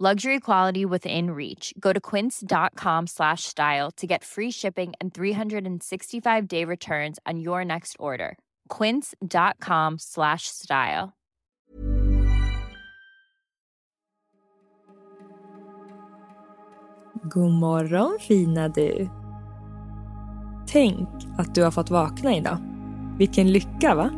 Luxury quality within reach. Go to quince.com slash style to get free shipping and 365-day returns on your next order. quince.com slash style. God morgon fina du. Tänk att du har fått vakna idag. Vilken lycka va?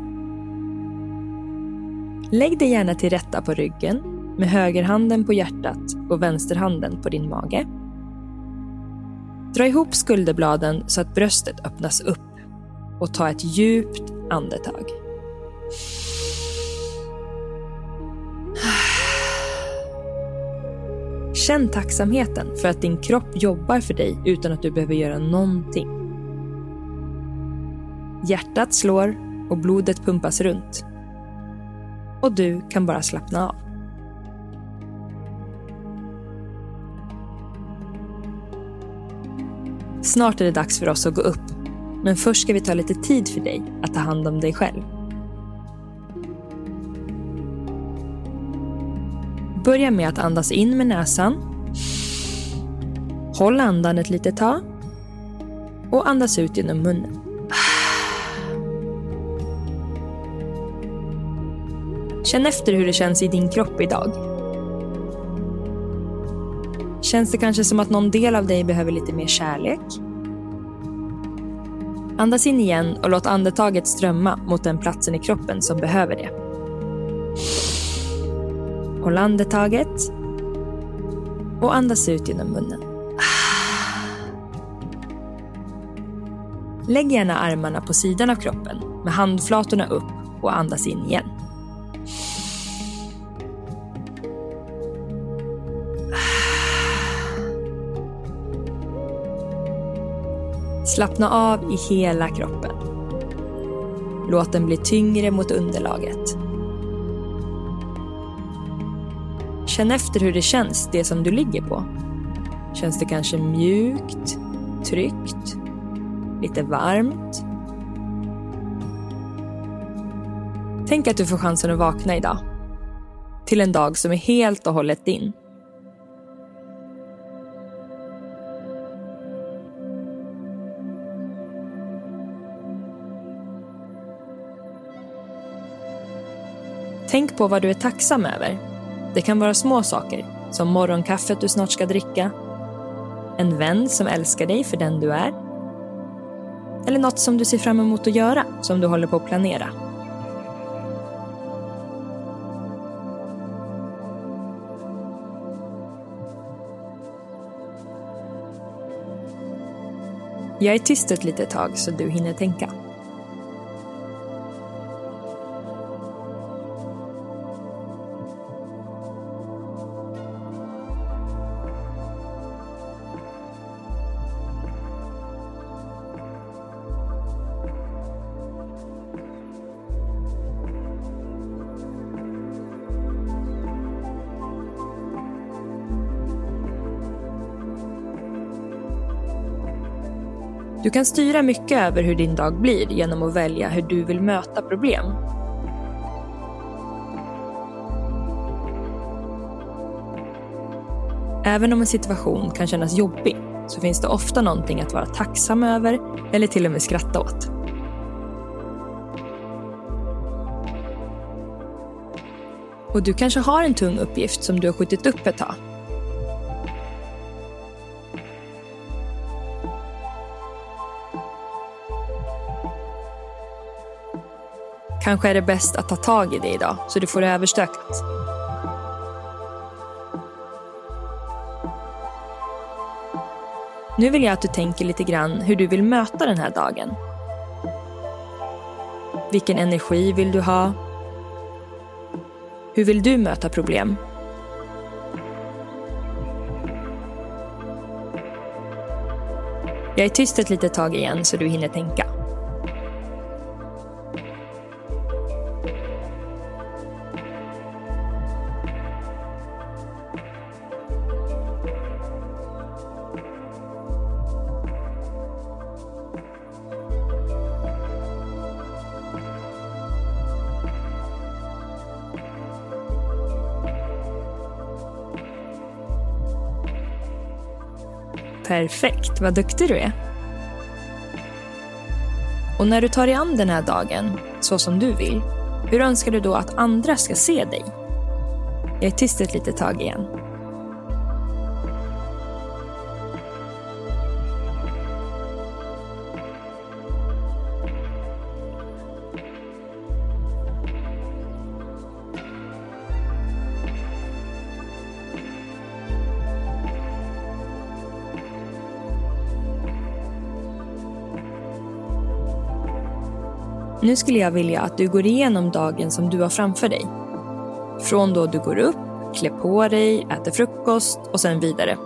Lägg dig gärna till rätta på ryggen med högerhanden på hjärtat och vänsterhanden på din mage. Dra ihop skulderbladen så att bröstet öppnas upp och ta ett djupt andetag. Känn tacksamheten för att din kropp jobbar för dig utan att du behöver göra någonting. Hjärtat slår och blodet pumpas runt. Och du kan bara slappna av. Snart är det dags för oss att gå upp. Men först ska vi ta lite tid för dig att ta hand om dig själv. Börja med att andas in med näsan. Håll andan ett litet tag. Och andas ut genom munnen. Känn efter hur det känns i din kropp idag. Känns det kanske som att någon del av dig behöver lite mer kärlek? Andas in igen och låt andetaget strömma mot den platsen i kroppen som behöver det. Håll andetaget och andas ut genom munnen. Lägg gärna armarna på sidan av kroppen med handflatorna upp och andas in igen. Slappna av i hela kroppen. Låt den bli tyngre mot underlaget. Känn efter hur det känns, det som du ligger på. Känns det kanske mjukt, tryggt, lite varmt? Tänk att du får chansen att vakna idag. Till en dag som är helt och hållet din. Tänk på vad du är tacksam över. Det kan vara små saker, som morgonkaffet du snart ska dricka, en vän som älskar dig för den du är, eller något som du ser fram emot att göra, som du håller på att planera. Jag är tyst ett litet tag så du hinner tänka. Du kan styra mycket över hur din dag blir genom att välja hur du vill möta problem. Även om en situation kan kännas jobbig så finns det ofta någonting att vara tacksam över eller till och med skratta åt. Och du kanske har en tung uppgift som du har skjutit upp ett tag. Kanske är det bäst att ta tag i det idag så du får det överstökat. Nu vill jag att du tänker lite grann hur du vill möta den här dagen. Vilken energi vill du ha? Hur vill du möta problem? Jag är tyst ett litet tag igen så du hinner tänka. Perfekt, vad duktig du är. Och när du tar dig an den här dagen, så som du vill, hur önskar du då att andra ska se dig? Jag är tyst ett litet tag igen. Nu skulle jag vilja att du går igenom dagen som du har framför dig. Från då du går upp, klär på dig, äter frukost och sen vidare.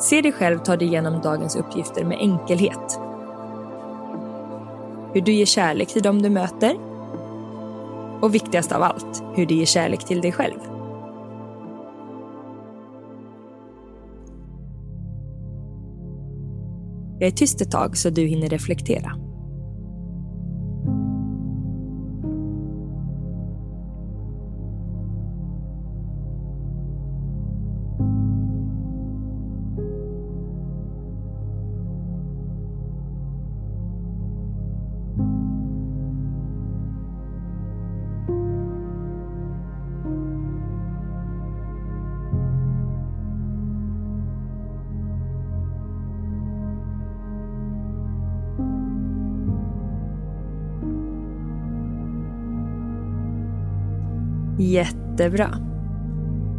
Se dig själv ta dig igenom dagens uppgifter med enkelhet. Hur du ger kärlek till dem du möter. Och viktigast av allt, hur du ger kärlek till dig själv. Jag är tyst ett tag så du hinner reflektera. Jättebra.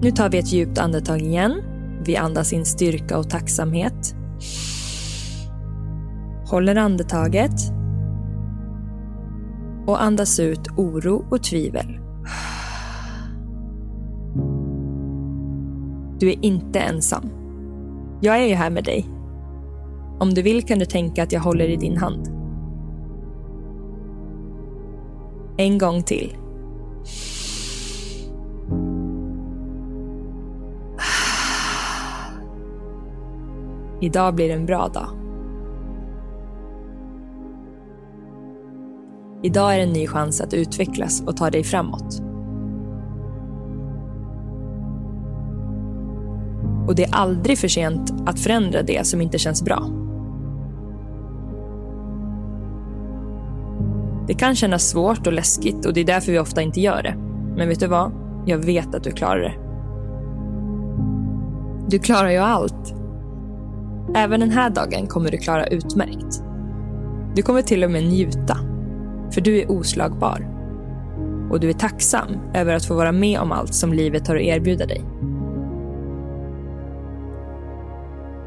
Nu tar vi ett djupt andetag igen. Vi andas in styrka och tacksamhet. Håller andetaget. Och andas ut oro och tvivel. Du är inte ensam. Jag är ju här med dig. Om du vill kan du tänka att jag håller i din hand. En gång till. Idag blir en bra dag. Idag är en ny chans att utvecklas och ta dig framåt. Och det är aldrig för sent att förändra det som inte känns bra. Det kan kännas svårt och läskigt och det är därför vi ofta inte gör det. Men vet du vad? Jag vet att du klarar det. Du klarar ju allt. Även den här dagen kommer du klara utmärkt. Du kommer till och med njuta, för du är oslagbar. Och du är tacksam över att få vara med om allt som livet har att erbjuda dig.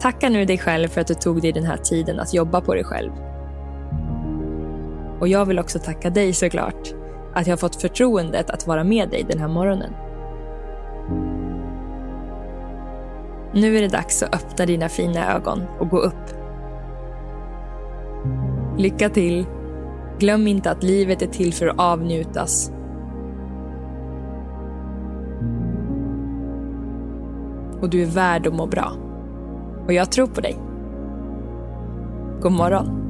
Tacka nu dig själv för att du tog dig den här tiden att jobba på dig själv. Och jag vill också tacka dig såklart, att jag har fått förtroendet att vara med dig den här morgonen. Nu är det dags att öppna dina fina ögon och gå upp. Lycka till! Glöm inte att livet är till för att avnjutas. Och du är värd att må bra. Och jag tror på dig. God morgon.